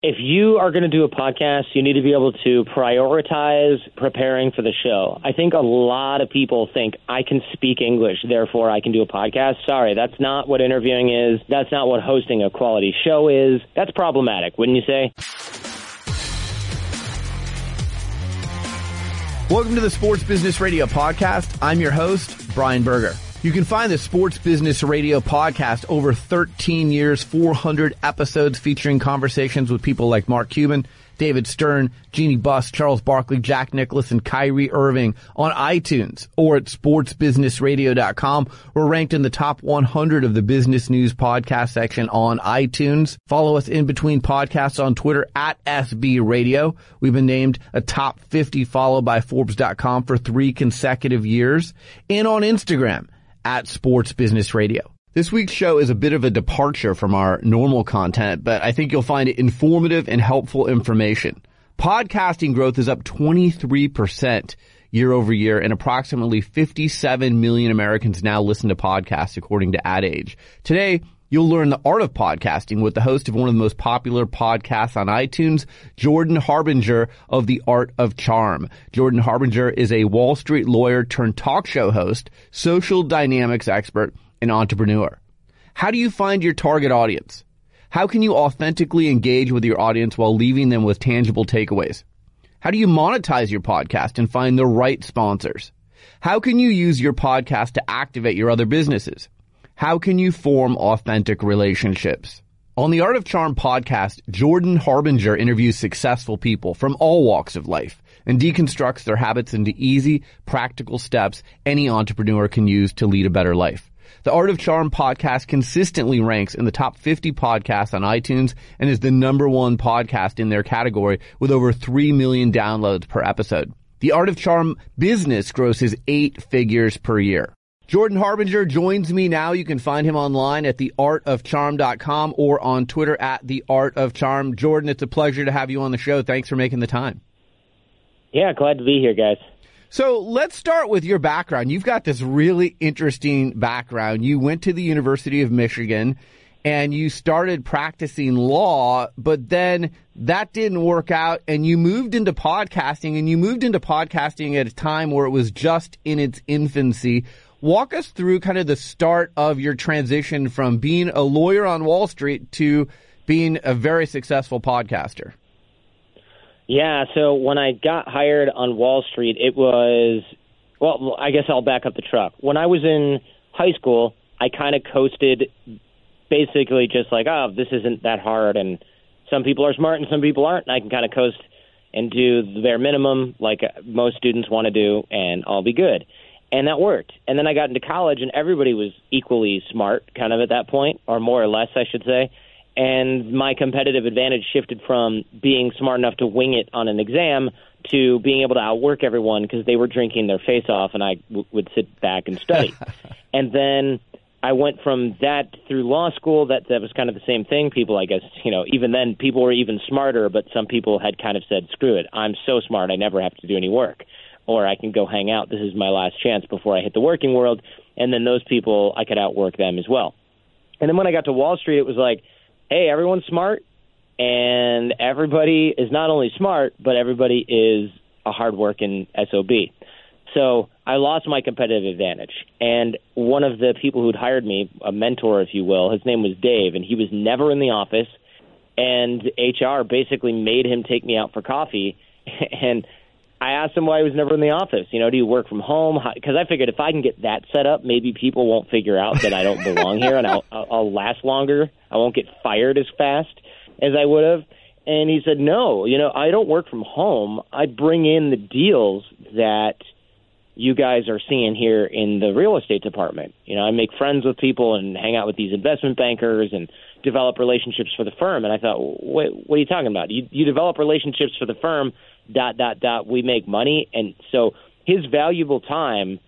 if you are going to do a podcast, you need to be able to prioritize preparing for the show. I think a lot of people think I can speak English, therefore I can do a podcast. Sorry, that's not what interviewing is. That's not what hosting a quality show is. That's problematic, wouldn't you say? Welcome to the Sports Business Radio podcast. I'm your host, Brian Berger. You can find the Sports Business Radio podcast over 13 years, 400 episodes featuring conversations with people like Mark Cuban, David Stern, Jeannie Buss, Charles Barkley, Jack Nicklaus, and Kyrie Irving on iTunes or at sportsbusinessradio.com. We're ranked in the top 100 of the business news podcast section on iTunes. Follow us in between podcasts on Twitter at SB Radio. We've been named a top 50 follow by Forbes.com for three consecutive years and on Instagram at Sports Business Radio. This week's show is a bit of a departure from our normal content, but I think you'll find it informative and helpful information. Podcasting growth is up 23% year over year and approximately 57 million Americans now listen to podcasts according to Ad Age. Today, You'll learn the art of podcasting with the host of one of the most popular podcasts on iTunes, Jordan Harbinger of The Art of Charm. Jordan Harbinger is a Wall Street lawyer turned talk show host, social dynamics expert, and entrepreneur. How do you find your target audience? How can you authentically engage with your audience while leaving them with tangible takeaways? How do you monetize your podcast and find the right sponsors? How can you use your podcast to activate your other businesses? How can you form authentic relationships? On the Art of Charm podcast, Jordan Harbinger interviews successful people from all walks of life and deconstructs their habits into easy, practical steps any entrepreneur can use to lead a better life. The Art of Charm podcast consistently ranks in the top 50 podcasts on iTunes and is the number one podcast in their category with over 3 million downloads per episode. The Art of Charm business grosses eight figures per year. Jordan Harbinger joins me now. You can find him online at theartofcharm.com or on Twitter at theartofcharm. Jordan, it's a pleasure to have you on the show. Thanks for making the time. Yeah, glad to be here, guys. So let's start with your background. You've got this really interesting background. You went to the University of Michigan and you started practicing law, but then that didn't work out and you moved into podcasting and you moved into podcasting at a time where it was just in its infancy. Walk us through kind of the start of your transition from being a lawyer on Wall Street to being a very successful podcaster. Yeah, so when I got hired on Wall Street, it was well, I guess I'll back up the truck. When I was in high school, I kind of coasted basically just like, oh, this isn't that hard and some people are smart and some people aren't, and I can kind of coast and do the bare minimum like most students want to do and I'll be good and that worked. And then I got into college, and everybody was equally smart, kind of at that point, or more or less, I should say. And my competitive advantage shifted from being smart enough to wing it on an exam to being able to outwork everyone because they were drinking their face off, and I w- would sit back and study. and then I went from that through law school. That that was kind of the same thing. People, I guess, you know, even then, people were even smarter, but some people had kind of said, "Screw it, I'm so smart, I never have to do any work." Or I can go hang out. This is my last chance before I hit the working world. And then those people, I could outwork them as well. And then when I got to Wall Street, it was like, hey, everyone's smart, and everybody is not only smart, but everybody is a hardworking SOB. So I lost my competitive advantage. And one of the people who'd hired me, a mentor, if you will, his name was Dave, and he was never in the office. And HR basically made him take me out for coffee. And I asked him why he was never in the office. You know, do you work from home? Because I figured if I can get that set up, maybe people won't figure out that I don't belong here, and I'll, I'll last longer. I won't get fired as fast as I would have. And he said, no, you know, I don't work from home. I bring in the deals that you guys are seeing here in the real estate department. You know, I make friends with people and hang out with these investment bankers and develop relationships for the firm. And I thought, what, what are you talking about? You, you develop relationships for the firm dot dot dot we make money. And so his valuable time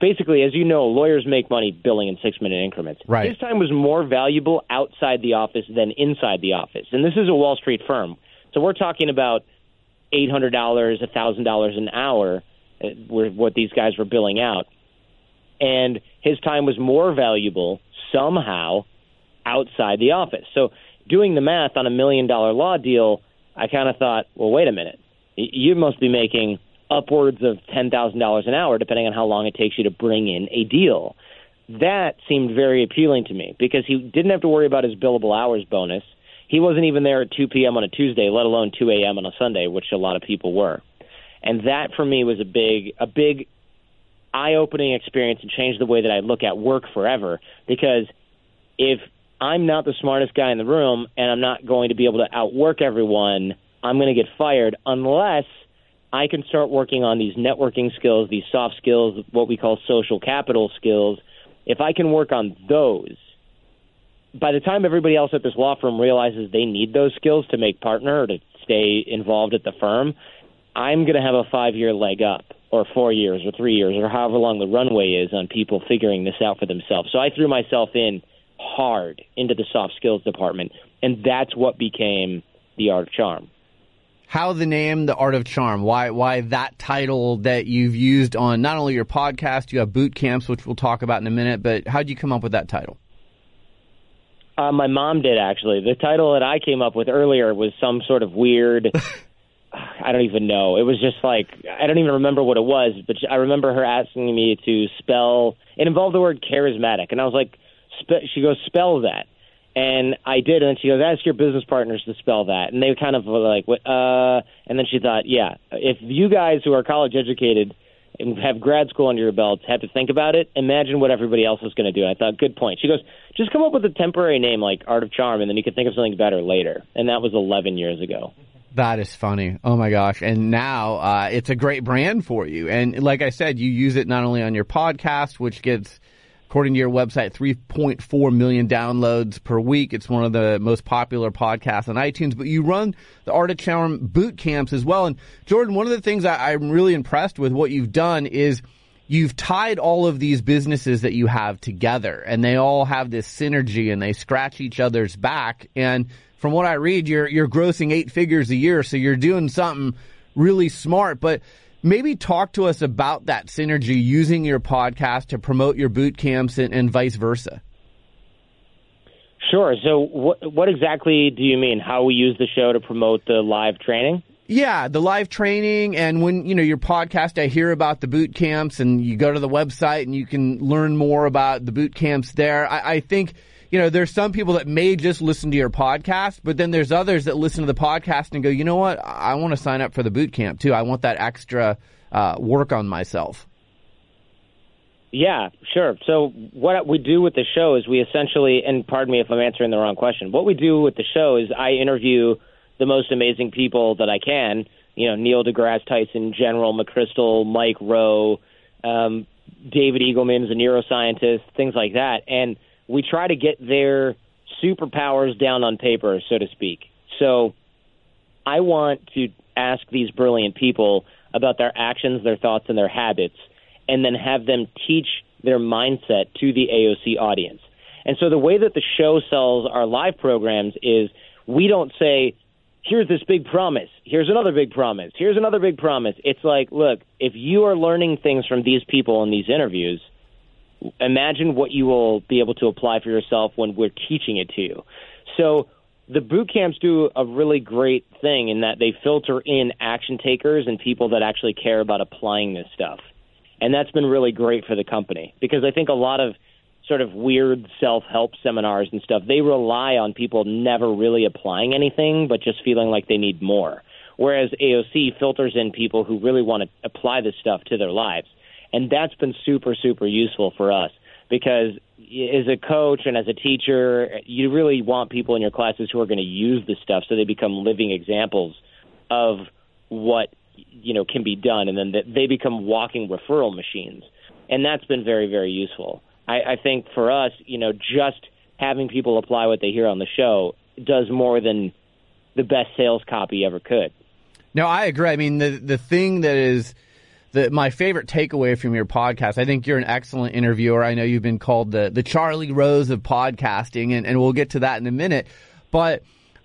basically as you know lawyers make money billing in six minute increments. Right. His time was more valuable outside the office than inside the office. And this is a wall street firm. So we're talking about eight hundred dollars a thousand dollars an hour uh, what these guys were billing out. And his time was more valuable somehow outside the office. So doing the math on a million dollar law deal, I kind of thought, well, wait a minute. You must be making upwards of $10,000 an hour, depending on how long it takes you to bring in a deal. That seemed very appealing to me because he didn't have to worry about his billable hours bonus. He wasn't even there at 2 p.m. on a Tuesday, let alone 2 a.m. on a Sunday, which a lot of people were. And that for me was a big, a big eye-opening experience and changed the way that I look at work forever. Because if I'm not the smartest guy in the room and I'm not going to be able to outwork everyone, I'm going to get fired unless I can start working on these networking skills, these soft skills, what we call social capital skills. If I can work on those, by the time everybody else at this law firm realizes they need those skills to make partner or to stay involved at the firm, I'm going to have a five year leg up, or four years, or three years, or however long the runway is on people figuring this out for themselves. So I threw myself in hard into the soft skills department, and that's what became the art of charm. How the name the art of charm why why that title that you've used on not only your podcast you have boot camps which we'll talk about in a minute but how did you come up with that title? Uh, my mom did actually. The title that i came up with earlier was some sort of weird i don't even know. It was just like i don't even remember what it was but i remember her asking me to spell it involved the word charismatic and i was like spe- she goes spell that and I did, and she goes, "Ask your business partners to spell that." And they kind of were like, "What?" Uh, and then she thought, "Yeah, if you guys who are college educated and have grad school under your belts have to think about it, imagine what everybody else is going to do." And I thought, "Good point." She goes, "Just come up with a temporary name like Art of Charm, and then you can think of something better later." And that was 11 years ago. That is funny. Oh my gosh. And now uh, it's a great brand for you. And like I said, you use it not only on your podcast, which gets According to your website, 3.4 million downloads per week. It's one of the most popular podcasts on iTunes, but you run the Art of Charm boot camps as well. And Jordan, one of the things I, I'm really impressed with what you've done is you've tied all of these businesses that you have together and they all have this synergy and they scratch each other's back. And from what I read, you're, you're grossing eight figures a year. So you're doing something really smart, but maybe talk to us about that synergy using your podcast to promote your boot camps and, and vice versa. Sure. So, what, what exactly do you mean? How we use the show to promote the live training? Yeah, the live training and when, you know, your podcast, I hear about the boot camps and you go to the website and you can learn more about the boot camps there. I, I think you know, there's some people that may just listen to your podcast, but then there's others that listen to the podcast and go, you know what? I want to sign up for the boot camp too. I want that extra uh, work on myself. Yeah, sure. So what we do with the show is we essentially, and pardon me if I'm answering the wrong question. What we do with the show is I interview the most amazing people that I can. You know, Neil deGrasse Tyson, General McChrystal, Mike Rowe, um, David Eagleman's a neuroscientist, things like that, and we try to get their superpowers down on paper, so to speak. So I want to ask these brilliant people about their actions, their thoughts, and their habits, and then have them teach their mindset to the AOC audience. And so the way that the show sells our live programs is we don't say, here's this big promise, here's another big promise, here's another big promise. It's like, look, if you are learning things from these people in these interviews, imagine what you will be able to apply for yourself when we're teaching it to you. So the boot camps do a really great thing in that they filter in action takers and people that actually care about applying this stuff. And that's been really great for the company because I think a lot of sort of weird self-help seminars and stuff, they rely on people never really applying anything but just feeling like they need more. Whereas AOC filters in people who really want to apply this stuff to their lives and that's been super super useful for us because as a coach and as a teacher, you really want people in your classes who are going to use this stuff so they become living examples of what you know can be done, and then they become walking referral machines, and that's been very very useful. I, I think for us, you know, just having people apply what they hear on the show does more than the best sales copy ever could. No, I agree. I mean, the the thing that is the, my favorite takeaway from your podcast. I think you're an excellent interviewer. I know you've been called the, the Charlie Rose of podcasting, and, and we'll get to that in a minute. But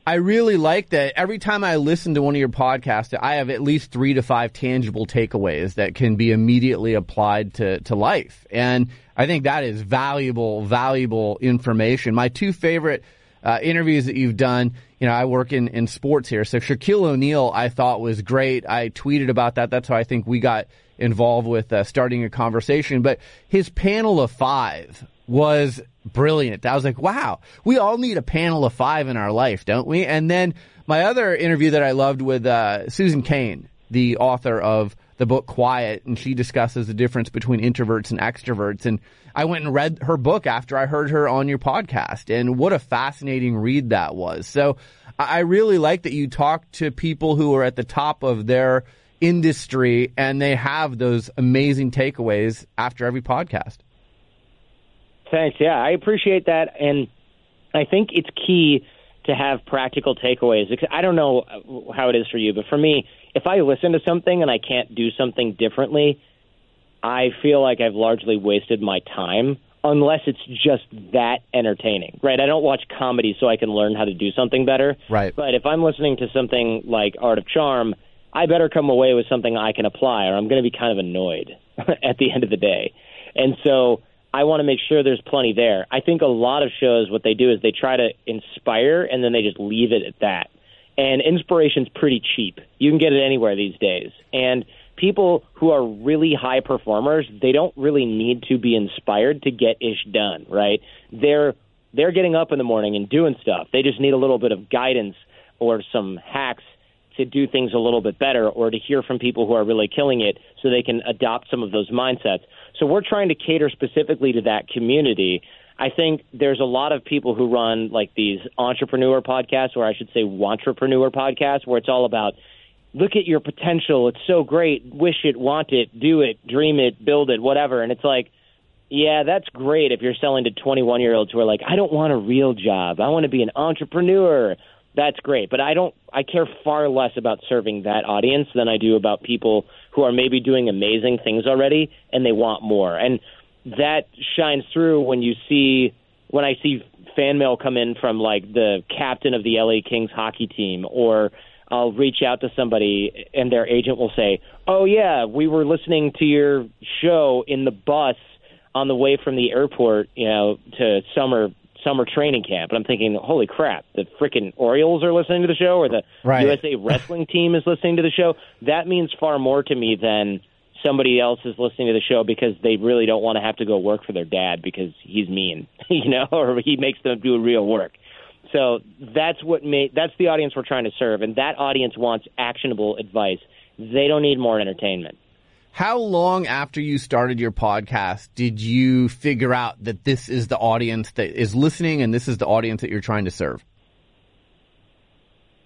I really like that every time I listen to one of your podcasts, I have at least three to five tangible takeaways that can be immediately applied to, to life. And I think that is valuable, valuable information. My two favorite uh, interviews that you've done. You know, I work in, in sports here. So Shaquille O'Neal, I thought was great. I tweeted about that. That's how I think we got involved with uh, starting a conversation. But his panel of five was brilliant. I was like, wow, we all need a panel of five in our life, don't we? And then my other interview that I loved with uh, Susan Cain, the author of the book Quiet, and she discusses the difference between introverts and extroverts. And I went and read her book after I heard her on your podcast, and what a fascinating read that was. So I really like that you talk to people who are at the top of their industry and they have those amazing takeaways after every podcast. Thanks. Yeah, I appreciate that. And I think it's key to have practical takeaways. I don't know how it is for you, but for me, if I listen to something and I can't do something differently, I feel like I've largely wasted my time unless it's just that entertaining, right? I don't watch comedy so I can learn how to do something better. Right. But if I'm listening to something like Art of Charm, I better come away with something I can apply or I'm going to be kind of annoyed at the end of the day. And so I want to make sure there's plenty there. I think a lot of shows, what they do is they try to inspire and then they just leave it at that. And inspiration's pretty cheap. You can get it anywhere these days. And people who are really high performers, they don't really need to be inspired to get ish done, right? They're they're getting up in the morning and doing stuff. They just need a little bit of guidance or some hacks to do things a little bit better or to hear from people who are really killing it so they can adopt some of those mindsets. So we're trying to cater specifically to that community. I think there's a lot of people who run like these entrepreneur podcasts, or I should say, entrepreneur podcasts, where it's all about look at your potential. It's so great. Wish it, want it, do it, dream it, build it, whatever. And it's like, yeah, that's great if you're selling to 21 year olds who are like, I don't want a real job. I want to be an entrepreneur. That's great. But I don't, I care far less about serving that audience than I do about people who are maybe doing amazing things already and they want more. And that shines through when you see when I see fan mail come in from like the captain of the LA Kings hockey team or I'll reach out to somebody and their agent will say, "Oh yeah, we were listening to your show in the bus on the way from the airport, you know, to summer summer training camp, and I'm thinking, holy crap, the freaking Orioles are listening to the show, or the right. USA wrestling team is listening to the show. That means far more to me than somebody else is listening to the show because they really don't want to have to go work for their dad because he's mean, you know, or he makes them do real work. So that's what made that's the audience we're trying to serve, and that audience wants actionable advice. They don't need more entertainment. How long after you started your podcast did you figure out that this is the audience that is listening and this is the audience that you're trying to serve?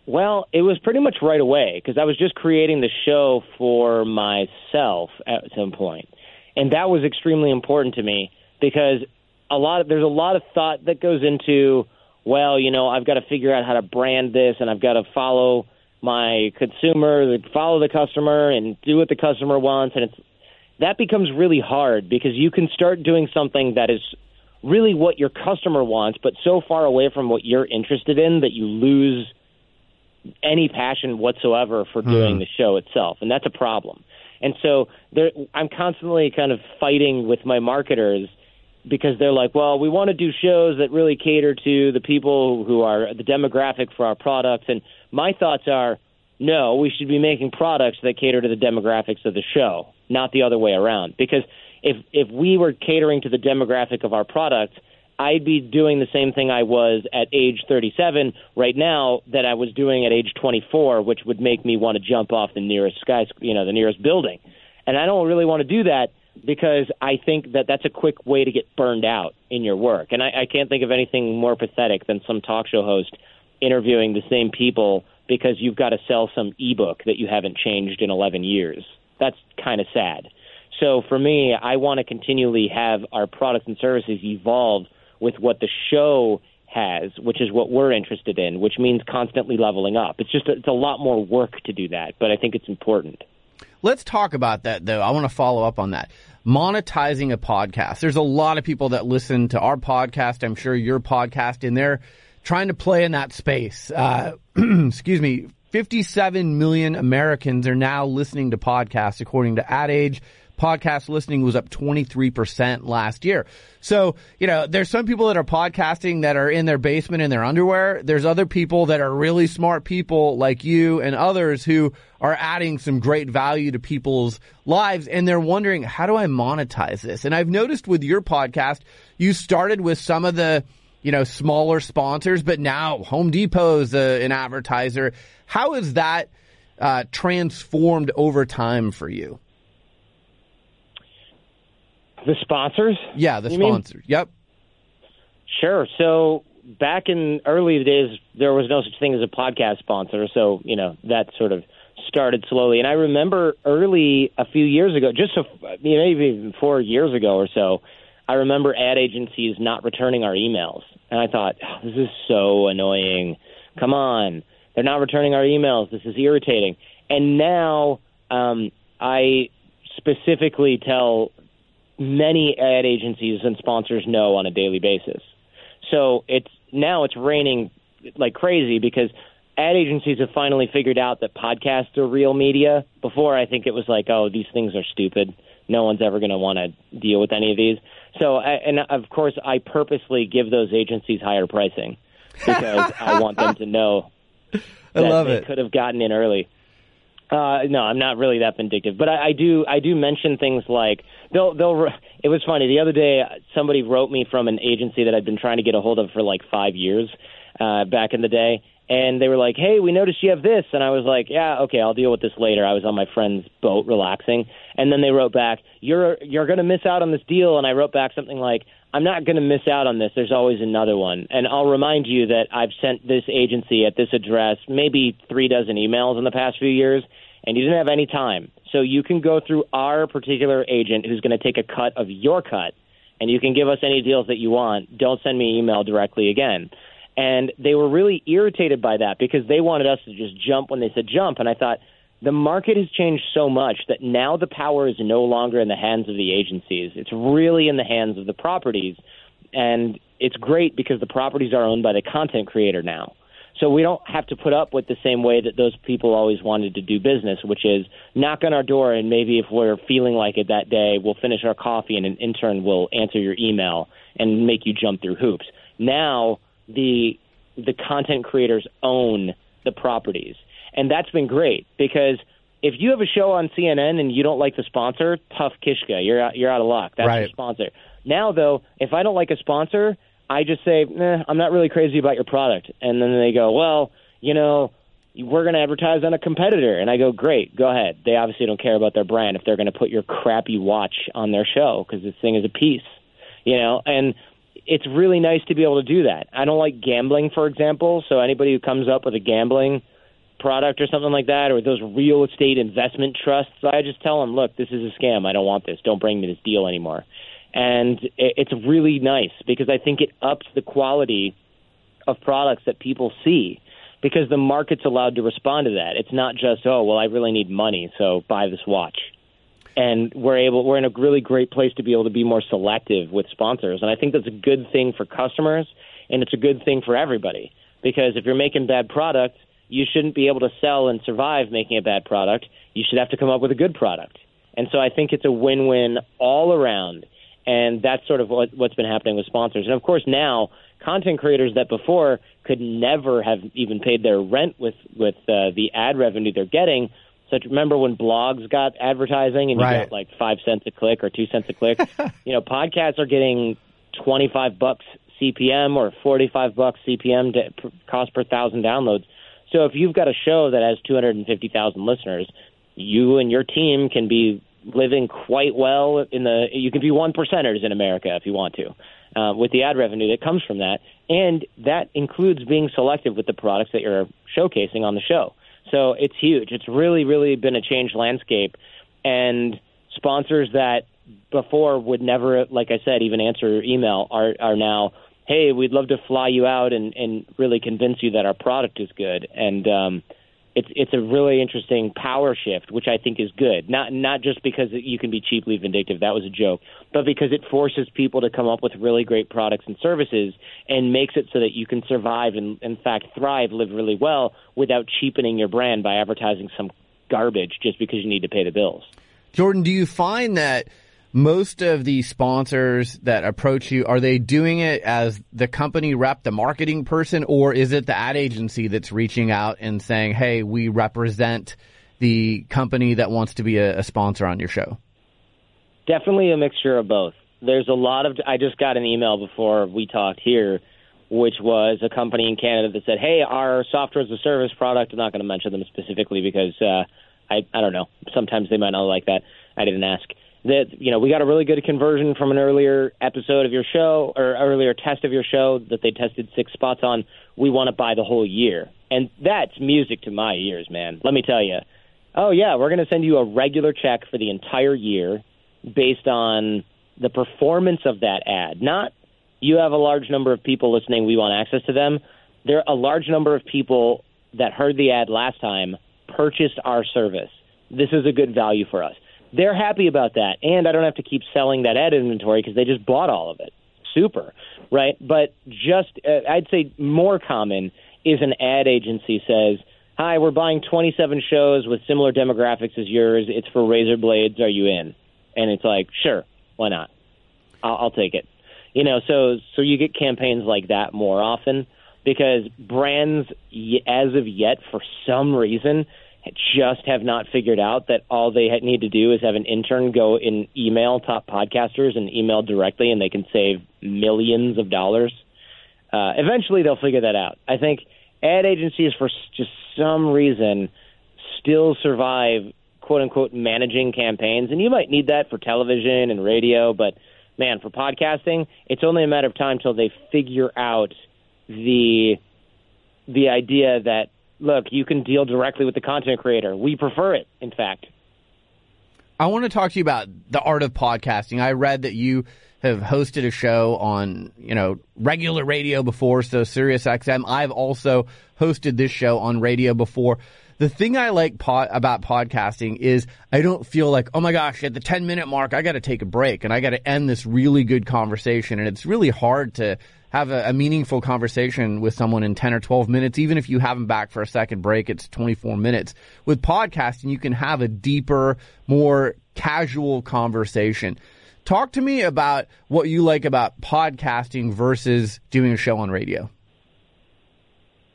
Well, it was pretty much right away because I was just creating the show for myself at some point. And that was extremely important to me because a lot of, there's a lot of thought that goes into, well, you know, I've got to figure out how to brand this and I've got to follow my consumer, follow the customer, and do what the customer wants, and it's that becomes really hard because you can start doing something that is really what your customer wants, but so far away from what you're interested in that you lose any passion whatsoever for doing mm. the show itself, and that's a problem. And so there, I'm constantly kind of fighting with my marketers because they're like, well, we want to do shows that really cater to the people who are the demographic for our products. And my thoughts are, no, we should be making products that cater to the demographics of the show, not the other way around. Because if if we were catering to the demographic of our product, I'd be doing the same thing I was at age 37 right now that I was doing at age 24, which would make me want to jump off the nearest sky, you know, the nearest building. And I don't really want to do that because I think that that's a quick way to get burned out in your work. And I, I can't think of anything more pathetic than some talk show host interviewing the same people because you've got to sell some ebook that you haven't changed in 11 years. That's kind of sad. So for me, I want to continually have our products and services evolve with what the show has, which is what we're interested in, which means constantly leveling up. It's just it's a lot more work to do that, but I think it's important. Let's talk about that though. I want to follow up on that. Monetizing a podcast. There's a lot of people that listen to our podcast. I'm sure your podcast and they're trying to play in that space. Uh, excuse me. 57 million Americans are now listening to podcasts according to Ad Age. Podcast listening was up 23% last year. So, you know, there's some people that are podcasting that are in their basement in their underwear. There's other people that are really smart people like you and others who are adding some great value to people's lives and they're wondering, how do I monetize this? And I've noticed with your podcast, you started with some of the, you know, smaller sponsors, but now Home Depot's uh, an advertiser. How has that uh, transformed over time for you? The sponsors? Yeah, the sponsors. Mean? Yep. Sure. So back in early days, there was no such thing as a podcast sponsor. So, you know, that sort of started slowly. And I remember early, a few years ago, just you know, maybe even four years ago or so, I remember ad agencies not returning our emails. And I thought, oh, this is so annoying. Come on. They're not returning our emails. This is irritating. And now um, I specifically tell many ad agencies and sponsors know on a daily basis. So it's now it's raining like crazy because ad agencies have finally figured out that podcasts are real media. Before I think it was like, oh, these things are stupid. No one's ever going to want to deal with any of these. So, and of course, I purposely give those agencies higher pricing because I want them to know I love they it. could have gotten in early. Uh, no, I'm not really that vindictive, but I, I do. I do mention things like they'll. They'll. It was funny the other day. Somebody wrote me from an agency that I'd been trying to get a hold of for like five years uh, back in the day, and they were like, "Hey, we noticed you have this," and I was like, "Yeah, okay, I'll deal with this later." I was on my friend's boat relaxing, and then they wrote back, "You're you're going to miss out on this deal," and I wrote back something like, I'm not going to miss out on this. There's always another one. And I'll remind you that I've sent this agency at this address maybe three dozen emails in the past few years, and you didn't have any time. So you can go through our particular agent who's going to take a cut of your cut, and you can give us any deals that you want. Don't send me email directly again. And they were really irritated by that because they wanted us to just jump when they said jump. And I thought, the market has changed so much that now the power is no longer in the hands of the agencies. It's really in the hands of the properties. And it's great because the properties are owned by the content creator now. So we don't have to put up with the same way that those people always wanted to do business, which is knock on our door and maybe if we're feeling like it that day, we'll finish our coffee and an intern will answer your email and make you jump through hoops. Now the the content creators own the properties and that's been great because if you have a show on CNN and you don't like the sponsor, tough kishka, you're out, you're out of luck. That's right. your sponsor. Now though, if I don't like a sponsor, I just say, nah, I'm not really crazy about your product, and then they go, well, you know, we're going to advertise on a competitor, and I go, great, go ahead. They obviously don't care about their brand if they're going to put your crappy watch on their show because this thing is a piece, you know, and it's really nice to be able to do that. I don't like gambling, for example, so anybody who comes up with a gambling product or something like that, or those real estate investment trusts, I just tell them, look, this is a scam. I don't want this. Don't bring me this deal anymore. And it's really nice because I think it ups the quality of products that people see because the market's allowed to respond to that. It's not just, oh, well, I really need money, so buy this watch. And we're able, we're in a really great place to be able to be more selective with sponsors. And I think that's a good thing for customers and it's a good thing for everybody because if you're making bad product, you shouldn't be able to sell and survive making a bad product. You should have to come up with a good product. And so I think it's a win-win all around. And that's sort of what, what's been happening with sponsors. And of course, now content creators that before could never have even paid their rent with with uh, the ad revenue they're getting. So remember when blogs got advertising and you right. got like five cents a click or two cents a click? you know, podcasts are getting twenty five bucks CPM or forty five bucks CPM to, cost per thousand downloads. So if you've got a show that has 250,000 listeners, you and your team can be living quite well in the. You can be one percenters in America if you want to, uh, with the ad revenue that comes from that, and that includes being selective with the products that you're showcasing on the show. So it's huge. It's really, really been a changed landscape, and sponsors that before would never, like I said, even answer your email are are now hey, we'd love to fly you out and, and really convince you that our product is good. And um, it's it's a really interesting power shift, which I think is good. Not not just because you can be cheaply vindictive, that was a joke, but because it forces people to come up with really great products and services and makes it so that you can survive and in fact thrive, live really well without cheapening your brand by advertising some garbage just because you need to pay the bills. Jordan, do you find that most of the sponsors that approach you, are they doing it as the company rep, the marketing person, or is it the ad agency that's reaching out and saying, hey, we represent the company that wants to be a, a sponsor on your show? Definitely a mixture of both. There's a lot of, I just got an email before we talked here, which was a company in Canada that said, hey, our software as a service product, I'm not going to mention them specifically because uh, I, I don't know, sometimes they might not like that. I didn't ask that you know we got a really good conversion from an earlier episode of your show or earlier test of your show that they tested six spots on. We want to buy the whole year, and that's music to my ears, man. Let me tell you. Oh yeah, we're going to send you a regular check for the entire year based on the performance of that ad. Not you have a large number of people listening. We want access to them. There a large number of people that heard the ad last time purchased our service. This is a good value for us they're happy about that, and I don't have to keep selling that ad inventory because they just bought all of it. Super, right? But just uh, I'd say more common is an ad agency says, "Hi, we're buying 27 shows with similar demographics as yours. It's for razor blades. Are you in?" And it's like, "Sure, why not? I'll, I'll take it." You know, so so you get campaigns like that more often because brands, as of yet, for some reason, just have not figured out that all they need to do is have an intern go and email top podcasters and email directly, and they can save millions of dollars. Uh, eventually, they'll figure that out. I think ad agencies, for just some reason, still survive "quote unquote" managing campaigns, and you might need that for television and radio, but man, for podcasting, it's only a matter of time till they figure out the the idea that look, you can deal directly with the content creator. We prefer it, in fact. I want to talk to you about the art of podcasting. I read that you have hosted a show on, you know, regular radio before, so Sirius XM. I've also hosted this show on radio before. The thing I like pod, about podcasting is I don't feel like, oh my gosh, at the 10 minute mark, I got to take a break and I got to end this really good conversation. And it's really hard to have a, a, meaningful conversation with someone in 10 or 12 minutes. Even if you have them back for a second break, it's 24 minutes. With podcasting, you can have a deeper, more casual conversation. Talk to me about what you like about podcasting versus doing a show on radio.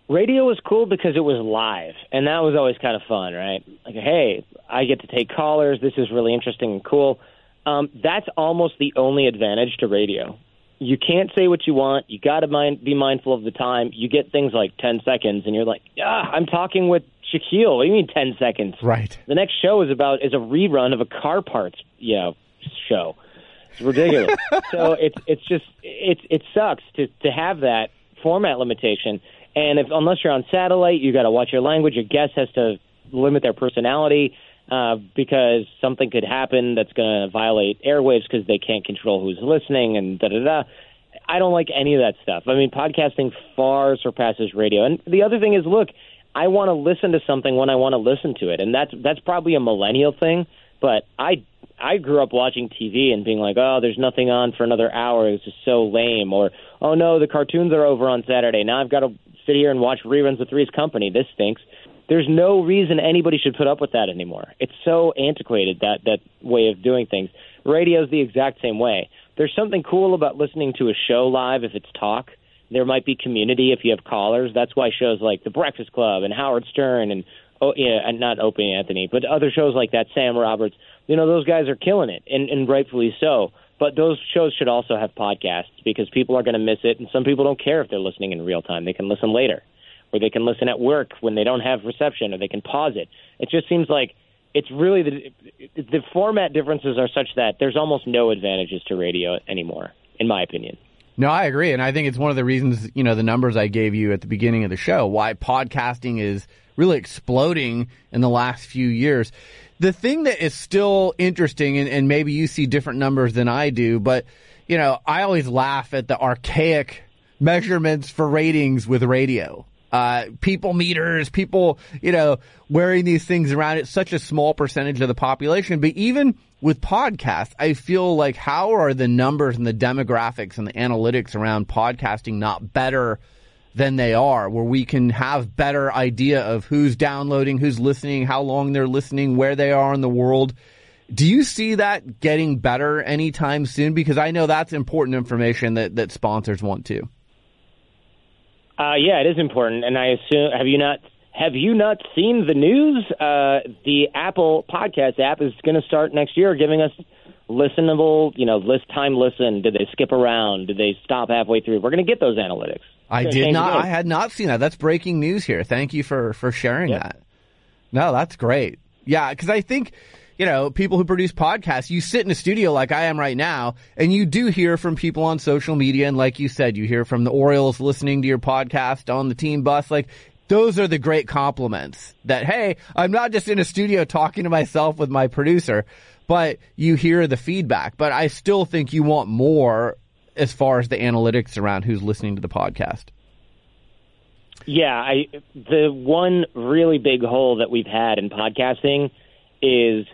Radio was cool because it was live, and that was always kind of fun, right? Like, hey, I get to take callers. This is really interesting and cool. Um, that's almost the only advantage to radio you can't say what you want. You got to mind, be mindful of the time. You get things like 10 seconds, and you're like, ah, I'm talking with Shaquille. What do you mean 10 seconds? Right. The next show is about is a rerun of a car parts, you know, show. It's ridiculous. so it's it's just it's it sucks to to have that format limitation. And if unless you're on satellite, you got to watch your language. Your guest has to limit their personality uh, because something could happen that's going to violate airwaves because they can't control who's listening and da da da. I don't like any of that stuff. I mean, podcasting far surpasses radio. And the other thing is, look, I want to listen to something when I want to listen to it, and that's that's probably a millennial thing. But I I grew up watching TV and being like, oh, there's nothing on for another hour. It's just so lame. Or oh no, the cartoons are over on Saturday. Now I've got to sit here and watch reruns of Three's Company. This stinks there's no reason anybody should put up with that anymore. It's so antiquated that that way of doing things. Radio's the exact same way. There's something cool about listening to a show live if it's talk. There might be community if you have callers. That's why shows like The Breakfast Club and Howard Stern and oh yeah, and not Opie Anthony, but other shows like that, Sam Roberts. You know, those guys are killing it, and, and rightfully so. But those shows should also have podcasts because people are going to miss it, and some people don't care if they're listening in real time. They can listen later or they can listen at work when they don't have reception, or they can pause it. It just seems like it's really the the format differences are such that there's almost no advantages to radio anymore, in my opinion. No, I agree, and I think it's one of the reasons you know the numbers I gave you at the beginning of the show why podcasting is really exploding in the last few years. The thing that is still interesting, and, and maybe you see different numbers than I do, but you know, I always laugh at the archaic measurements for ratings with radio uh, people meters, people, you know, wearing these things around. It's such a small percentage of the population. But even with podcasts, I feel like how are the numbers and the demographics and the analytics around podcasting not better than they are, where we can have better idea of who's downloading, who's listening, how long they're listening, where they are in the world. Do you see that getting better anytime soon? Because I know that's important information that, that sponsors want to. Uh, yeah, it is important, and I assume have you not have you not seen the news? Uh, the Apple Podcast app is going to start next year, giving us listenable, you know, list time listen. Did they skip around? Did they stop halfway through? We're going to get those analytics. I did not. I had not seen that. That's breaking news here. Thank you for for sharing yep. that. No, that's great. Yeah, because I think you know, people who produce podcasts, you sit in a studio like I am right now, and you do hear from people on social media. And like you said, you hear from the Orioles listening to your podcast on the team bus. Like, those are the great compliments that, hey, I'm not just in a studio talking to myself with my producer, but you hear the feedback. But I still think you want more as far as the analytics around who's listening to the podcast. Yeah, I the one really big hole that we've had in podcasting is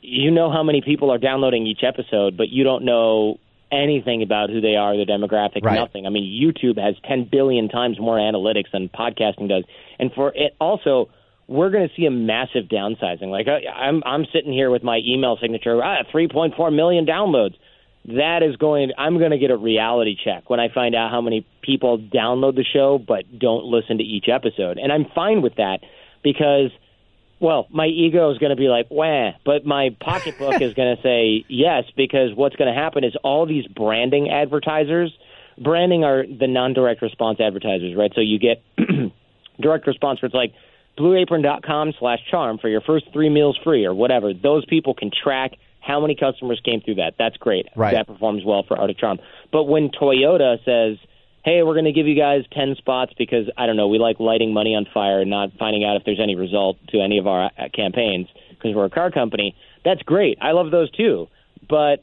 you know how many people are downloading each episode, but you don't know anything about who they are, their demographic, right. nothing. I mean, YouTube has 10 billion times more analytics than podcasting does. And for it also, we're going to see a massive downsizing. Like I'm I'm sitting here with my email signature, ah, 3.4 million downloads. That is going I'm going to get a reality check when I find out how many people download the show but don't listen to each episode. And I'm fine with that because – well, my ego is going to be like, wah, but my pocketbook is going to say yes because what's going to happen is all these branding advertisers, branding are the non-direct response advertisers, right? So you get direct response where it's like blueapron.com slash charm for your first three meals free or whatever. Those people can track how many customers came through that. That's great. Right. That performs well for Art of Charm. But when Toyota says – hey, we're going to give you guys 10 spots because, I don't know, we like lighting money on fire and not finding out if there's any result to any of our uh, campaigns because we're a car company. That's great. I love those too. But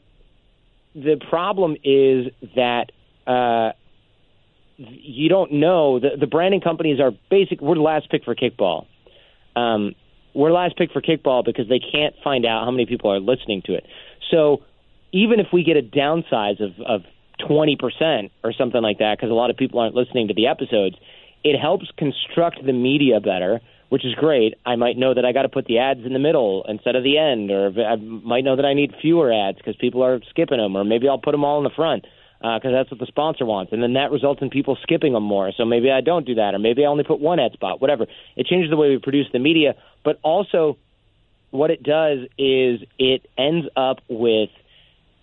the problem is that uh, you don't know. The, the branding companies are basic. We're the last pick for kickball. Um, we're last pick for kickball because they can't find out how many people are listening to it. So even if we get a downsize of, of 20% or something like that because a lot of people aren't listening to the episodes. It helps construct the media better, which is great. I might know that I got to put the ads in the middle instead of the end, or I might know that I need fewer ads because people are skipping them, or maybe I'll put them all in the front because uh, that's what the sponsor wants, and then that results in people skipping them more. So maybe I don't do that, or maybe I only put one ad spot, whatever. It changes the way we produce the media, but also what it does is it ends up with –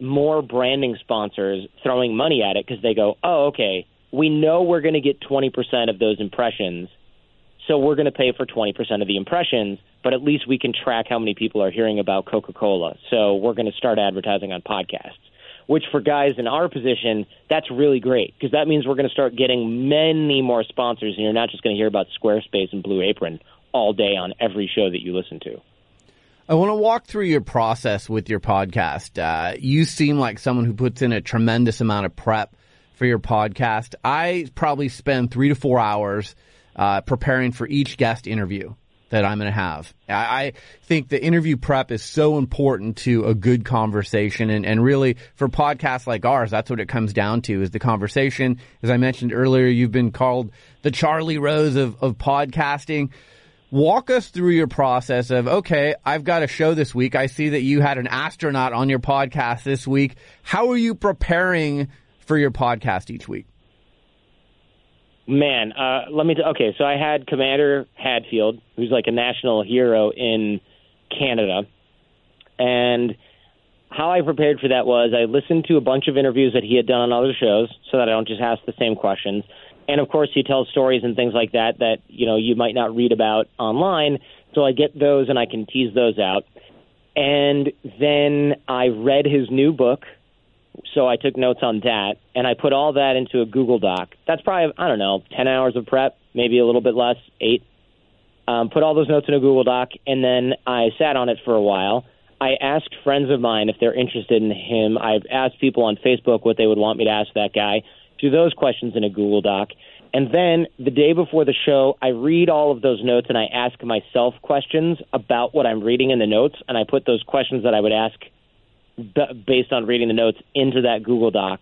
more branding sponsors throwing money at it because they go, oh, okay, we know we're going to get 20% of those impressions, so we're going to pay for 20% of the impressions, but at least we can track how many people are hearing about Coca Cola. So we're going to start advertising on podcasts. Which for guys in our position, that's really great because that means we're going to start getting many more sponsors, and you're not just going to hear about Squarespace and Blue Apron all day on every show that you listen to. I want to walk through your process with your podcast. Uh, you seem like someone who puts in a tremendous amount of prep for your podcast. I probably spend three to four hours uh, preparing for each guest interview that I'm going to have. I, think the interview prep is so important to a good conversation and, and really for podcasts like ours, that's what it comes down to is the conversation. As I mentioned earlier, you've been called the Charlie Rose of, of podcasting walk us through your process of okay i've got a show this week. I see that you had an astronaut on your podcast this week. How are you preparing for your podcast each week? Man uh, let me t- okay so i had commander hadfield who's like a national hero in canada. And how i prepared for that was i listened to a bunch of interviews that he had done on other shows so that i don't just ask the same questions and of course he tells stories and things like that that you know you might not read about online. So i get those and i can tease those out. And then i read his new book. So i took notes on that. And i put all that into a google doc. That's probably i don't know 10 hours of prep maybe a little bit less 8 um, put all those notes in a google doc. And then i sat on it for a while. I asked friends of mine if they're interested in him. I've asked people on Facebook what they would want me to ask that guy do those questions in a Google Doc. And then the day before the show, I read all of those notes and I ask myself questions about what I'm reading in the notes. And I put those questions that I would ask b- based on reading the notes into that Google Doc.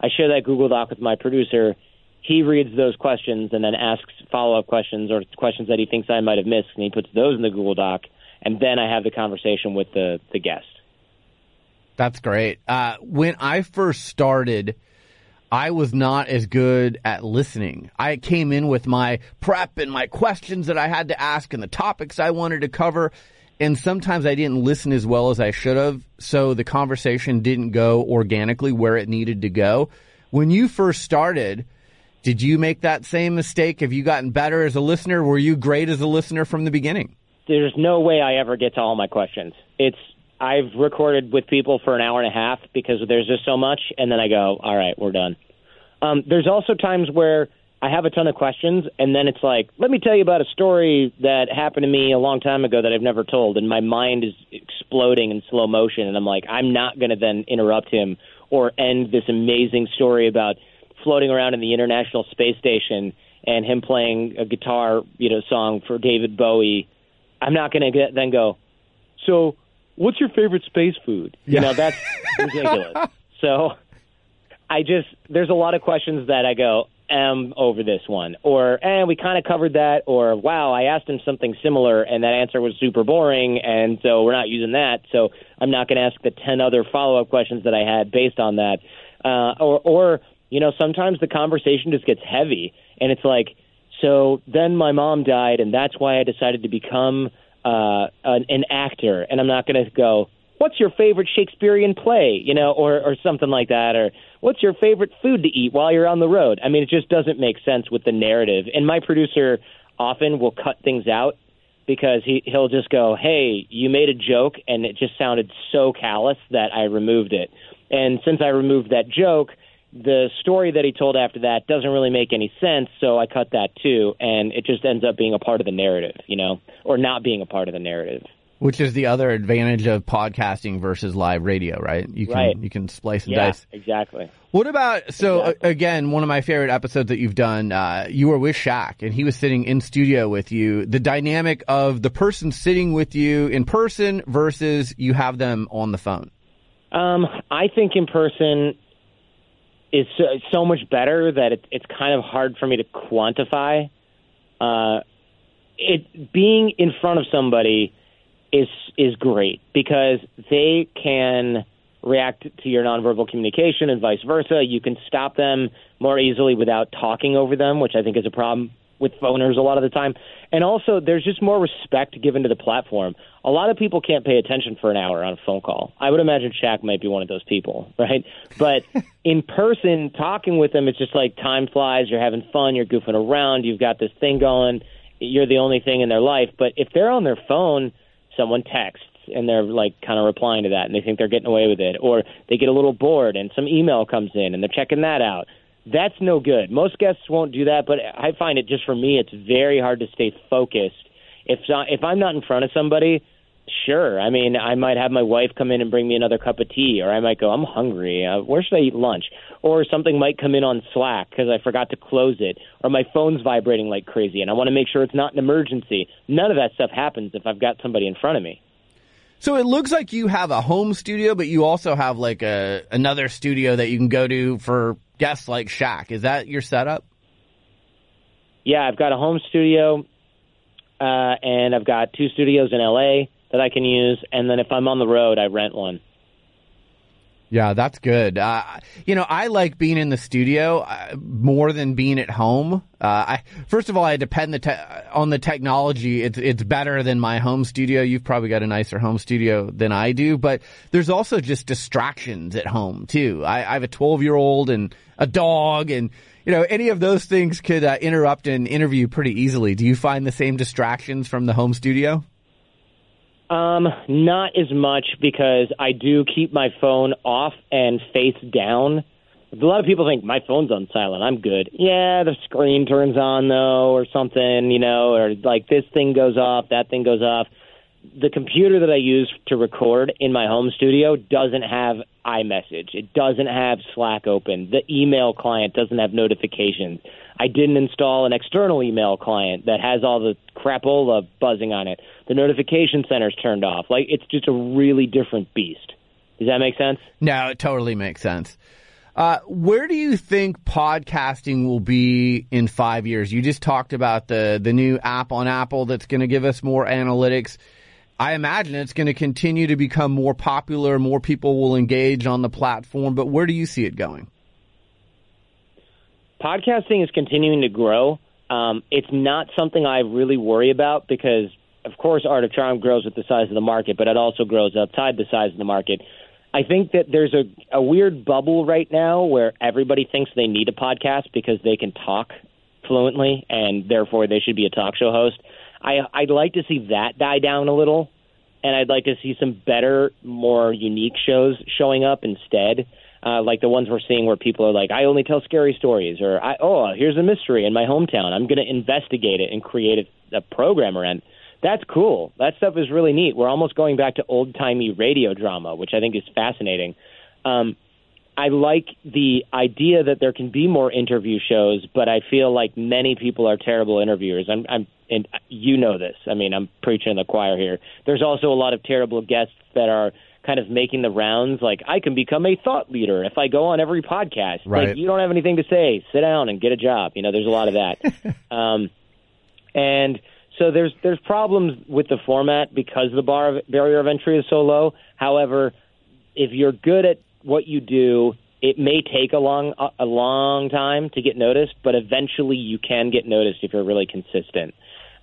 I share that Google Doc with my producer. He reads those questions and then asks follow up questions or questions that he thinks I might have missed. And he puts those in the Google Doc. and then I have the conversation with the the guest. That's great. Uh, when I first started, I was not as good at listening. I came in with my prep and my questions that I had to ask and the topics I wanted to cover. And sometimes I didn't listen as well as I should have. So the conversation didn't go organically where it needed to go. When you first started, did you make that same mistake? Have you gotten better as a listener? Were you great as a listener from the beginning? There's no way I ever get to all my questions. It's I've recorded with people for an hour and a half because there's just so much, and then I go, all right, we're done. Um, there's also times where I have a ton of questions, and then it's like, let me tell you about a story that happened to me a long time ago that I've never told, and my mind is exploding in slow motion, and I'm like, I'm not going to then interrupt him or end this amazing story about floating around in the International Space Station and him playing a guitar, you know, song for David Bowie. I'm not going to then go. So what's your favorite space food? You know, that's ridiculous. So I just there's a lot of questions that I go am over this one, or and eh, we kind of covered that, or wow, I asked him something similar and that answer was super boring, and so we're not using that. So I'm not going to ask the ten other follow up questions that I had based on that, uh, or or you know sometimes the conversation just gets heavy, and it's like so then my mom died, and that's why I decided to become uh, an, an actor, and I'm not going to go. What's your favorite Shakespearean play? You know, or or something like that, or what's your favorite food to eat while you're on the road? I mean, it just doesn't make sense with the narrative. And my producer often will cut things out because he he'll just go, "Hey, you made a joke and it just sounded so callous that I removed it." And since I removed that joke, the story that he told after that doesn't really make any sense, so I cut that too, and it just ends up being a part of the narrative, you know, or not being a part of the narrative. Which is the other advantage of podcasting versus live radio, right? You can right. you can splice and yeah, dice. Exactly. What about so Exactly. again, one of my favorite episodes that you've done, uh, you were with Shaq and he was sitting in studio with you. The dynamic of the person sitting with you in person versus you have them on the phone. Um, I think in person is so, so much better that it, it's kind of hard for me to quantify. Uh, it being in front of somebody is is great because they can react to your nonverbal communication and vice versa. You can stop them more easily without talking over them, which I think is a problem with phoners a lot of the time. And also, there's just more respect given to the platform. A lot of people can't pay attention for an hour on a phone call. I would imagine Shaq might be one of those people, right? But in person, talking with them, it's just like time flies. You're having fun. You're goofing around. You've got this thing going. You're the only thing in their life. But if they're on their phone, someone texts and they're like kind of replying to that and they think they're getting away with it or they get a little bored and some email comes in and they're checking that out that's no good. Most guests won't do that but i find it just for me it's very hard to stay focused. If if i'm not in front of somebody sure. I mean i might have my wife come in and bring me another cup of tea or i might go i'm hungry. Uh, where should i eat lunch? Or something might come in on slack because i forgot to close it or my phone's vibrating like crazy and i want to make sure it's not an emergency. None of that stuff happens if i've got somebody in front of me. So it looks like you have a home studio, but you also have like a another studio that you can go to for guests like Shaq. Is that your setup? yeah, I've got a home studio, uh, and I've got two studios in LA that I can use, and then if I'm on the road, I rent one. Yeah, that's good. Uh, you know, I like being in the studio uh, more than being at home. Uh, I first of all, I depend the te- on the technology. It's it's better than my home studio. You've probably got a nicer home studio than I do, but there's also just distractions at home too. I, I have a 12 year old and a dog, and you know, any of those things could uh, interrupt an interview pretty easily. Do you find the same distractions from the home studio? Um, not as much because I do keep my phone off and face down. A lot of people think my phone's on silent. I'm good. Yeah, the screen turns on though, or something, you know, or like this thing goes off, that thing goes off. The computer that I use to record in my home studio doesn't have iMessage. It doesn't have Slack open. The email client doesn't have notifications. I didn't install an external email client that has all the crapola buzzing on it. The notification center's turned off. Like it's just a really different beast. Does that make sense? No, it totally makes sense. Uh, where do you think podcasting will be in five years? You just talked about the the new app on Apple that's going to give us more analytics. I imagine it's going to continue to become more popular, more people will engage on the platform, but where do you see it going? Podcasting is continuing to grow. Um, it's not something I really worry about because, of course, Art of Charm grows with the size of the market, but it also grows outside the size of the market. I think that there's a, a weird bubble right now where everybody thinks they need a podcast because they can talk fluently and therefore they should be a talk show host. I I'd like to see that die down a little, and I'd like to see some better, more unique shows showing up instead. Uh, like the ones we're seeing where people are like, I only tell scary stories, or I, oh, here's a mystery in my hometown. I'm going to investigate it and create a, a program around. That's cool. That stuff is really neat. We're almost going back to old timey radio drama, which I think is fascinating. Um, I like the idea that there can be more interview shows, but I feel like many people are terrible interviewers. I'm, I'm and you know this. I mean, I'm preaching in the choir here. There's also a lot of terrible guests that are kind of making the rounds. Like, I can become a thought leader if I go on every podcast. Right. Like, you don't have anything to say. Sit down and get a job. You know, there's a lot of that. um, and so there's there's problems with the format because the bar of, barrier of entry is so low. However, if you're good at what you do, it may take a long a long time to get noticed, but eventually you can get noticed if you're really consistent.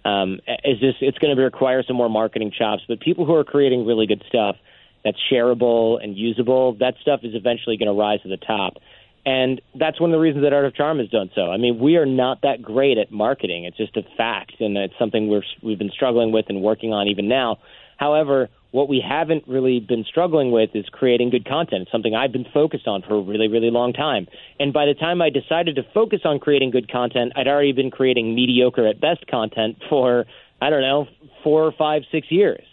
Um, it's just it's going to require some more marketing chops, but people who are creating really good stuff that's shareable and usable, that stuff is eventually going to rise to the top. And that's one of the reasons that Art of Charm has done so. I mean, we are not that great at marketing. It's just a fact, and it's something we're, we've been struggling with and working on even now. However, what we haven't really been struggling with is creating good content. It's something I've been focused on for a really, really long time. And by the time I decided to focus on creating good content, I'd already been creating mediocre at best content for, I don't know, four or five, six years.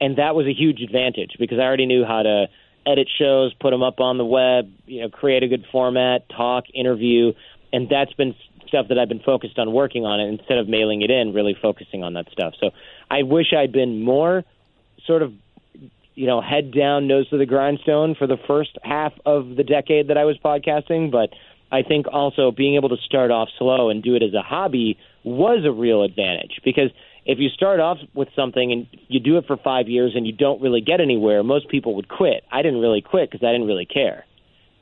And that was a huge advantage because I already knew how to edit shows, put them up on the web, you know, create a good format, talk, interview. And that's been stuff that I've been focused on working on it instead of mailing it in, really focusing on that stuff. So I wish I'd been more sort of you know head down nose to the grindstone for the first half of the decade that I was podcasting but I think also being able to start off slow and do it as a hobby was a real advantage because if you start off with something and you do it for 5 years and you don't really get anywhere most people would quit I didn't really quit because I didn't really care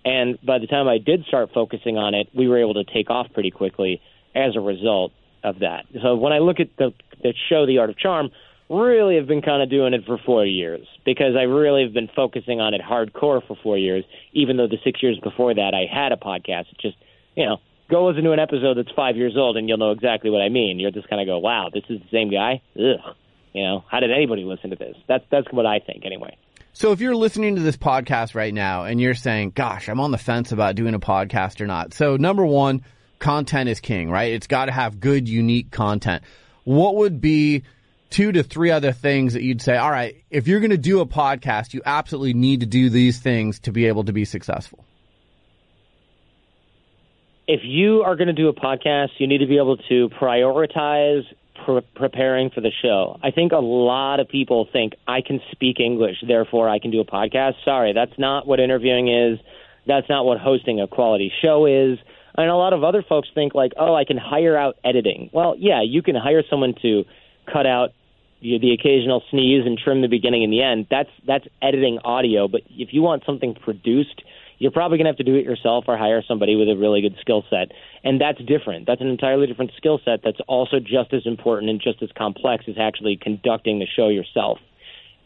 and by the time I did start focusing on it we were able to take off pretty quickly as a result of that so when I look at the the show The Art of Charm really have been kind of doing it for four years because I really have been focusing on it hardcore for four years, even though the six years before that I had a podcast. It just, you know, go listen to an episode that's five years old and you'll know exactly what I mean. You'll just kind of go, wow, this is the same guy? Ugh. You know, how did anybody listen to this? That's, that's what I think anyway. So if you're listening to this podcast right now and you're saying, gosh, I'm on the fence about doing a podcast or not. So number one, content is king, right? It's got to have good, unique content. What would be two to three other things that you'd say, all right, if you're going to do a podcast, you absolutely need to do these things to be able to be successful? If you are going to do a podcast, you need to be able to prioritize pre- preparing for the show. I think a lot of people think I can speak English, therefore I can do a podcast. Sorry, that's not what interviewing is. That's not what hosting a quality show is. And a lot of other folks think like, oh, I can hire out editing. Well, yeah, you can hire someone to cut out the, the occasional sneeze and trim the beginning and the end. That's that's editing audio. But if you want something produced, you're probably going to have to do it yourself or hire somebody with a really good skill set. And that's different. That's an entirely different skill set that's also just as important and just as complex as actually conducting the show yourself.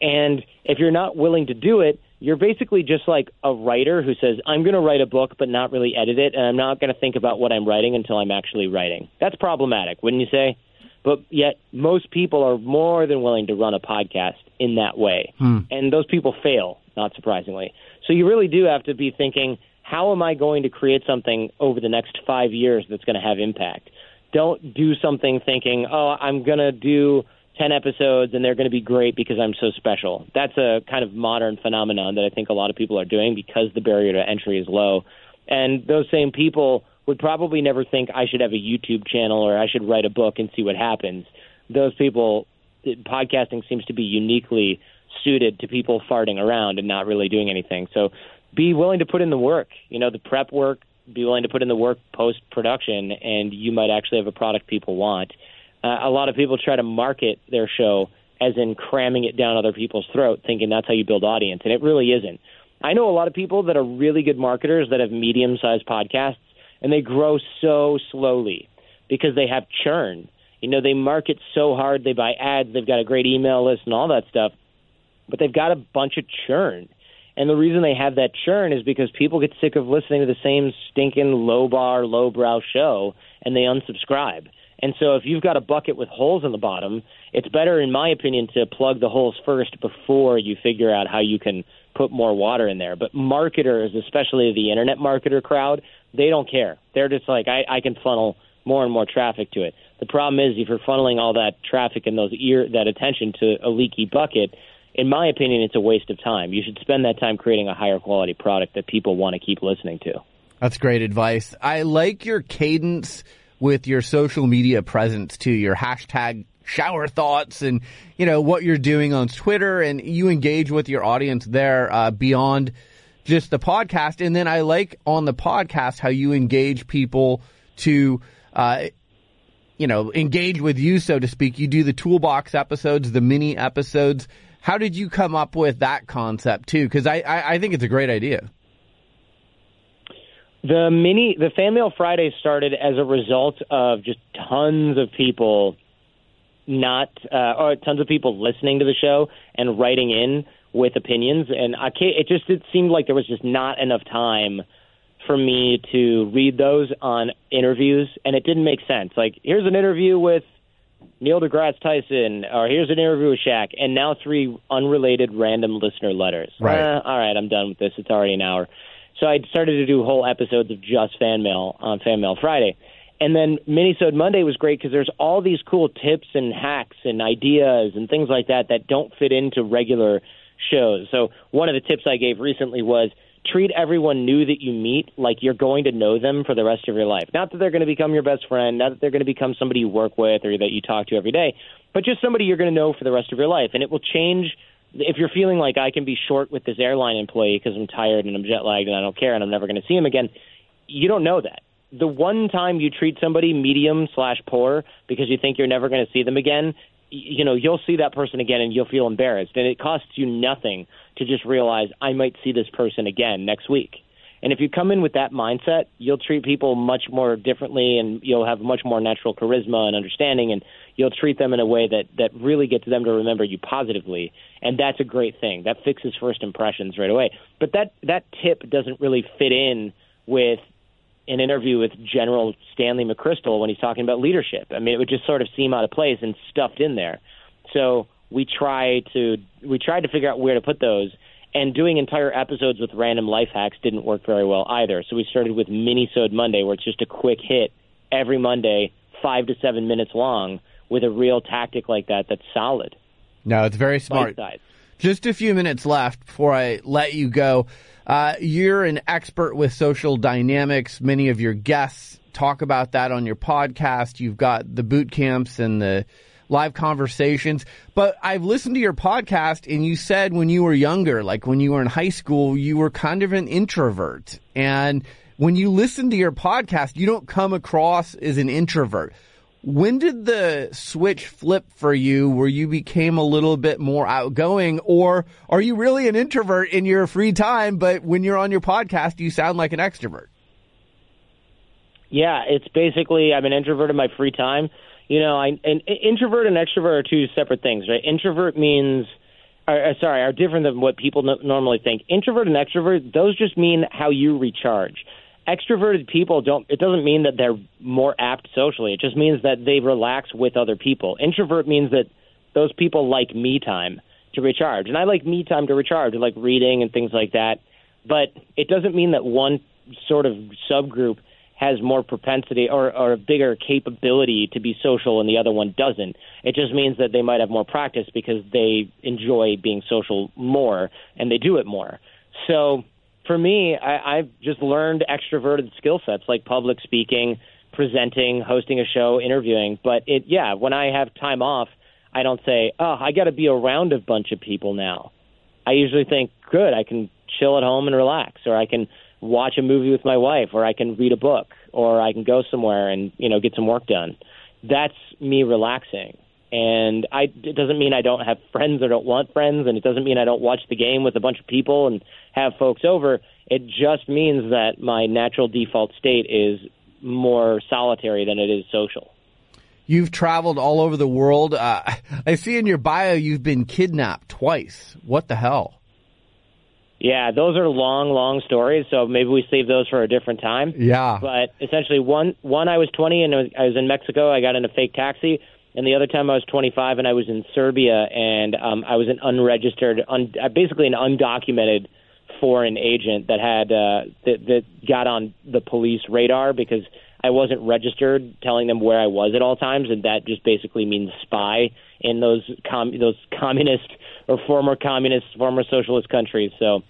And if you're not willing to do it, you're basically just like a writer who says, I'm going to write a book, but not really edit it, and I'm not going to think about what I'm writing until I'm actually writing. That's problematic, wouldn't you say? But yet, most people are more than willing to run a podcast in that way. Hmm. And those people fail, not surprisingly. So you really do have to be thinking, how am I going to create something over the next five years that's going to have impact? Don't do something thinking, oh, I'm going to do 10 episodes and they're going to be great because I'm so special. That's a kind of modern phenomenon that I think a lot of people are doing because the barrier to entry is low. And those same people would probably never think I should have a YouTube channel or I should write a book and see what happens. Those people, podcasting seems to be uniquely suited to people farting around and not really doing anything. So be willing to put in the work, you know, the prep work, be willing to put in the work post production, and you might actually have a product people want. Uh, a lot of people try to market their show as in cramming it down other people's throat, thinking that's how you build audience. And it really isn't. I know a lot of people that are really good marketers that have medium sized podcasts and they grow so slowly because they have churn. You know, they market so hard, they buy ads, they've got a great email list and all that stuff, but they've got a bunch of churn. And the reason they have that churn is because people get sick of listening to the same stinking low bar, low brow show and they unsubscribe. And so if you've got a bucket with holes in the bottom, it's better, in my opinion, to plug the holes first before you figure out how you can put more water in there. But marketers, especially the internet marketer crowd, they don't care. They're just like, I, I can funnel more and more traffic to it. The problem is if you're funneling all that traffic and those ear that attention to a leaky bucket, in my opinion, it's a waste of time. You should spend that time creating a higher quality product that people want to keep listening to. That's great advice. I like your cadence with your social media presence too, your hashtag shower thoughts and, you know, what you're doing on Twitter and you engage with your audience there, uh, beyond just the podcast. And then I like on the podcast how you engage people to, uh, you know, engage with you, so to speak. You do the toolbox episodes, the mini episodes. How did you come up with that concept too? Because I, I, I think it's a great idea. The mini, the Fan Mail Friday started as a result of just tons of people not, uh, or tons of people listening to the show and writing in with opinions, and I can't, it just it seemed like there was just not enough time for me to read those on interviews, and it didn't make sense. Like, here's an interview with Neil deGrasse Tyson, or here's an interview with Shaq, and now three unrelated random listener letters. Right. Eh, all right, I'm done with this. It's already an hour. So I started to do whole episodes of just fan mail on Fan Mail Friday. And then Minisode Monday was great because there's all these cool tips and hacks and ideas and things like that that don't fit into regular shows. So one of the tips I gave recently was treat everyone new that you meet like you're going to know them for the rest of your life. Not that they're going to become your best friend, not that they're going to become somebody you work with or that you talk to every day, but just somebody you're going to know for the rest of your life. And it will change if you're feeling like I can be short with this airline employee because I'm tired and I'm jet lagged and I don't care and I'm never going to see him again, you don't know that. The one time you treat somebody medium slash poor because you think you're never going to see them again, you know, you'll see that person again and you'll feel embarrassed. And it costs you nothing to just realize I might see this person again next week. And if you come in with that mindset, you'll treat people much more differently and you'll have much more natural charisma and understanding and you'll treat them in a way that, that really gets them to remember you positively. And that's a great thing. That fixes first impressions right away. But that, that tip doesn't really fit in with an interview with General Stanley McChrystal when he's talking about leadership. I mean, it would just sort of seem out of place and stuffed in there. So we try to we tried to figure out where to put those. And doing entire episodes with random life hacks didn't work very well either. So we started with Minisode Monday, where it's just a quick hit every Monday, five to seven minutes long, with a real tactic like that that's solid. No, it's very smart. Just a few minutes left before I let you go. Uh, you're an expert with social dynamics. Many of your guests talk about that on your podcast. You've got the boot camps and the live conversations. But I've listened to your podcast and you said when you were younger, like when you were in high school, you were kind of an introvert. And when you listen to your podcast, you don't come across as an introvert. When did the switch flip for you where you became a little bit more outgoing or are you really an introvert in your free time, but when you're on your podcast, you sound like an extrovert? Yeah, it's basically I'm an introvert in my free time. You know, I an introvert and extrovert are two separate things, right? Introvert means are, sorry, are different than what people no- normally think. Introvert and extrovert, those just mean how you recharge. Extroverted people don't it doesn't mean that they're more apt socially. It just means that they relax with other people. Introvert means that those people like me time to recharge. And i like me time to recharge like reading and things like that. But it doesn't mean that one sort of subgroup has more propensity or, or a bigger capability to be social and the other one doesn't. It just means that they might have more practice because they enjoy being social more and they do it more. So for me, I, I've just learned extroverted skill sets like public speaking, presenting, hosting a show, interviewing. But it, yeah, when I have time off, I don't say, "Oh, I got to be around a bunch of people now." I usually think, "Good, I can chill at home and relax, or I can watch a movie with my wife, or I can read a book, or I can go somewhere and you know get some work done." That's me relaxing, And I, it doesn't mean I don't have friends or don't want friends, and it doesn't mean I don't watch the game with a bunch of people and have folks over. It just means that my natural default state is more solitary than it is social. You've traveled all over the world. Uh, I see in your bio you've been kidnapped twice. What the hell? Yeah, those are long, long stories. So maybe we save those for a different time. Yeah. But essentially, one one I was 20 and I was in Mexico. I got in a fake taxi, and the other time I was 25 and I was in Serbia, and um, I was an unregistered, un, uh, basically an undocumented foreign agent that had uh, that, that got on the police radar because I wasn't registered, telling them where I was at all times, and that just basically means spy in those com- those communist or former communist, former socialist countries. So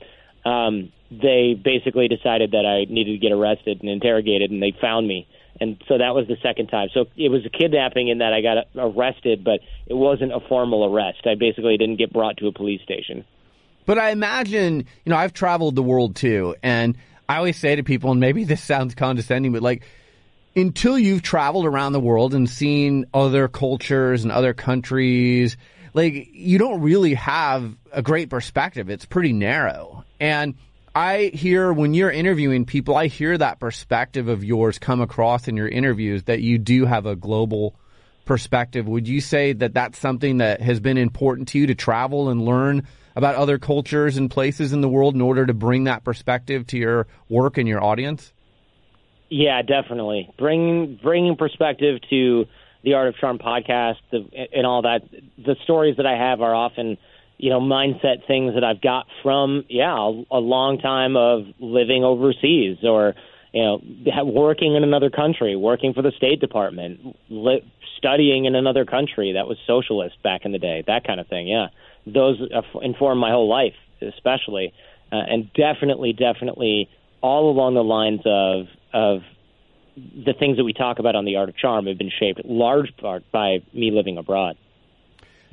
um, they basically decided that I needed to get arrested and interrogated, and they found me. And so that was the second time. So it was a kidnapping in that I got arrested, but it wasn't a formal arrest. I basically didn't get brought to a police station. But I imagine, you know, I've traveled the world too, and I always say to people, and maybe this sounds condescending, but like, until you've traveled around the world and seen other cultures and other countries, like you don't really have a great perspective. It's pretty narrow. And I hear when you're interviewing people, I hear that perspective of yours come across in your interviews that you do have a global perspective. Would you say that that's something that has been important to you to travel and learn about other cultures and places in the world in order to bring that perspective to your work and your audience? Yeah, definitely. Bringing bringing perspective to the Art of Charm podcast the, and all that. The stories that I have are often, you know, mindset things that I've got from yeah a, a long time of living overseas or you know working in another country, working for the State Department, li- studying in another country that was socialist back in the day, that kind of thing. Yeah, those inform my whole life, especially, uh, and definitely, definitely all along the lines of of the things that we talk about on the art of charm have been shaped large part by me living abroad.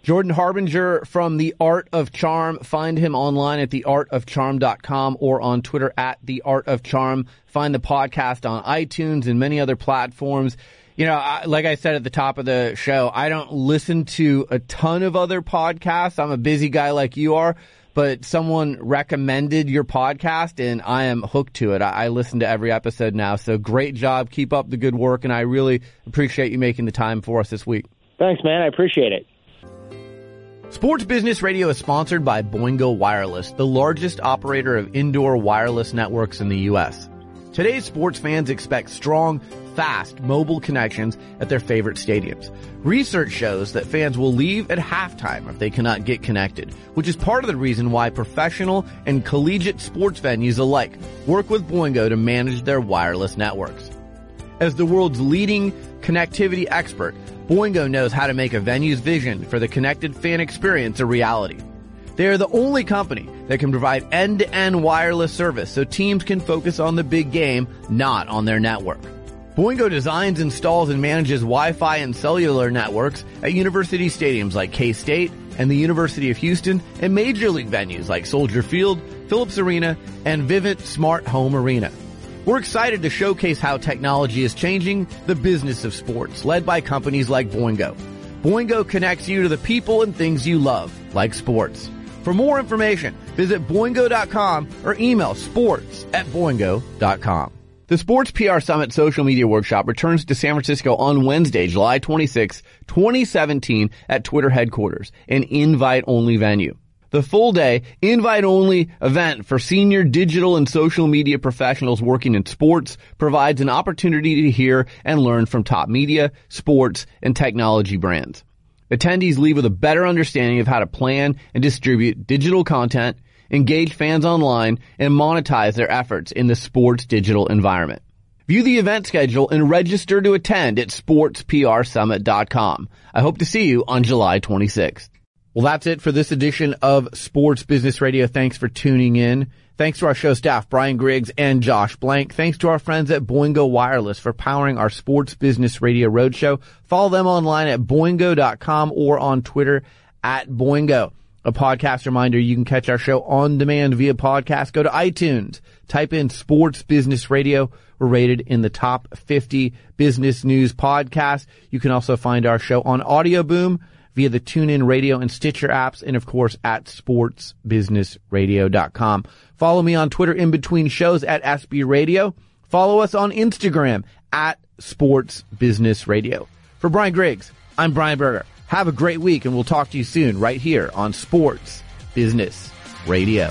Jordan Harbinger from The Art of Charm. Find him online at theartofcharm.com or on Twitter at The Art of Charm. Find the podcast on iTunes and many other platforms. You know, I, like I said at the top of the show, I don't listen to a ton of other podcasts. I'm a busy guy like you are, but someone recommended your podcast and I am hooked to it. I, I listen to every episode now. So great job. Keep up the good work. And I really appreciate you making the time for us this week. Thanks, man. I appreciate it. Sports Business Radio is sponsored by Boingo Wireless, the largest operator of indoor wireless networks in the U.S. Today's sports fans expect strong, fast mobile connections at their favorite stadiums. Research shows that fans will leave at halftime if they cannot get connected, which is part of the reason why professional and collegiate sports venues alike work with Boingo to manage their wireless networks. As the world's leading connectivity expert, Boingo knows how to make a venue's vision for the connected fan experience a reality. They are the only company that can provide end-to-end wireless service so teams can focus on the big game, not on their network. Boingo designs, installs, and manages Wi-Fi and cellular networks at university stadiums like K-State and the University of Houston and major league venues like Soldier Field, Phillips Arena, and Vivint Smart Home Arena. We're excited to showcase how technology is changing the business of sports, led by companies like Boingo. Boingo connects you to the people and things you love, like sports. For more information, visit boingo.com or email sports at boingo.com. The Sports PR Summit Social Media Workshop returns to San Francisco on Wednesday, July 26, 2017 at Twitter headquarters, an invite only venue. The full day, invite only event for senior digital and social media professionals working in sports provides an opportunity to hear and learn from top media, sports, and technology brands. Attendees leave with a better understanding of how to plan and distribute digital content, engage fans online, and monetize their efforts in the sports digital environment. View the event schedule and register to attend at sportsprsummit.com. I hope to see you on July 26th. Well, that's it for this edition of Sports Business Radio. Thanks for tuning in. Thanks to our show staff, Brian Griggs and Josh Blank. Thanks to our friends at Boingo Wireless for powering our Sports Business Radio Roadshow. Follow them online at boingo.com or on Twitter at Boingo. A podcast reminder, you can catch our show on demand via podcast. Go to iTunes, type in Sports Business Radio. We're rated in the top 50 business news podcasts. You can also find our show on Audio Boom via the TuneIn Radio and Stitcher apps, and of course at sportsbusinessradio.com. Follow me on Twitter in between shows at SB Radio. Follow us on Instagram at Sports Business Radio. For Brian Griggs, I'm Brian Berger. Have a great week and we'll talk to you soon right here on Sports Business Radio.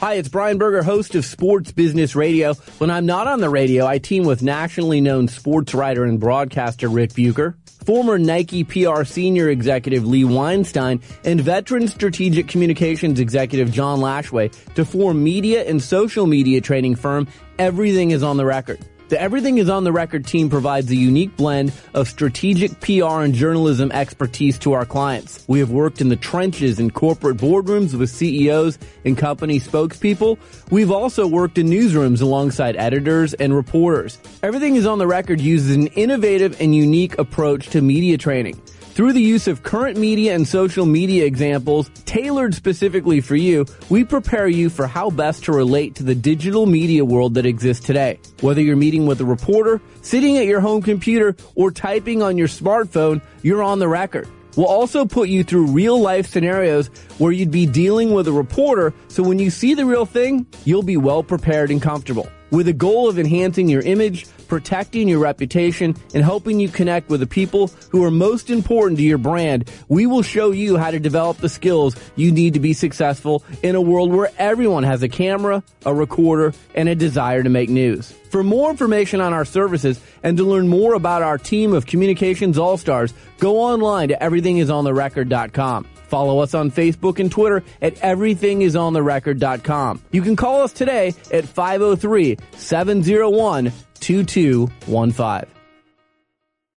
Hi, it's Brian Berger, host of Sports Business Radio. When I'm not on the radio, I team with nationally known sports writer and broadcaster Ric Bucher, former Nike PR senior executive Lee Weinstein, and veteran strategic communications executive John Lashway to form media and social media training firm Everything is on the Record. The Everything is on the Record team provides a unique blend of strategic PR and journalism expertise to our clients. We have worked in the trenches in corporate boardrooms with CEOs and company spokespeople. We've also worked in newsrooms alongside editors and reporters. Everything is on the Record uses an innovative and unique approach to media training. Through the use of current media and social media examples tailored specifically for you, we prepare you for how best to relate to the digital media world that exists today. Whether you're meeting with a reporter, sitting at your home computer, or typing on your smartphone, you're on the record. We'll also put you through real life scenarios where you'd be dealing with a reporter, so when you see the real thing, you'll be well prepared and comfortable. With a goal of enhancing your image, protecting your reputation, and helping you connect with the people who are most important to your brand, we will show you how to develop the skills you need to be successful in a world where everyone has a camera, a recorder, and a desire to make news. For more information on our services and to learn more about our team of communications all-stars, go online to everythingisontherecord.com. Follow us on Facebook and Twitter at everythingisontherecord.com. You can call us today at 503 701 2215.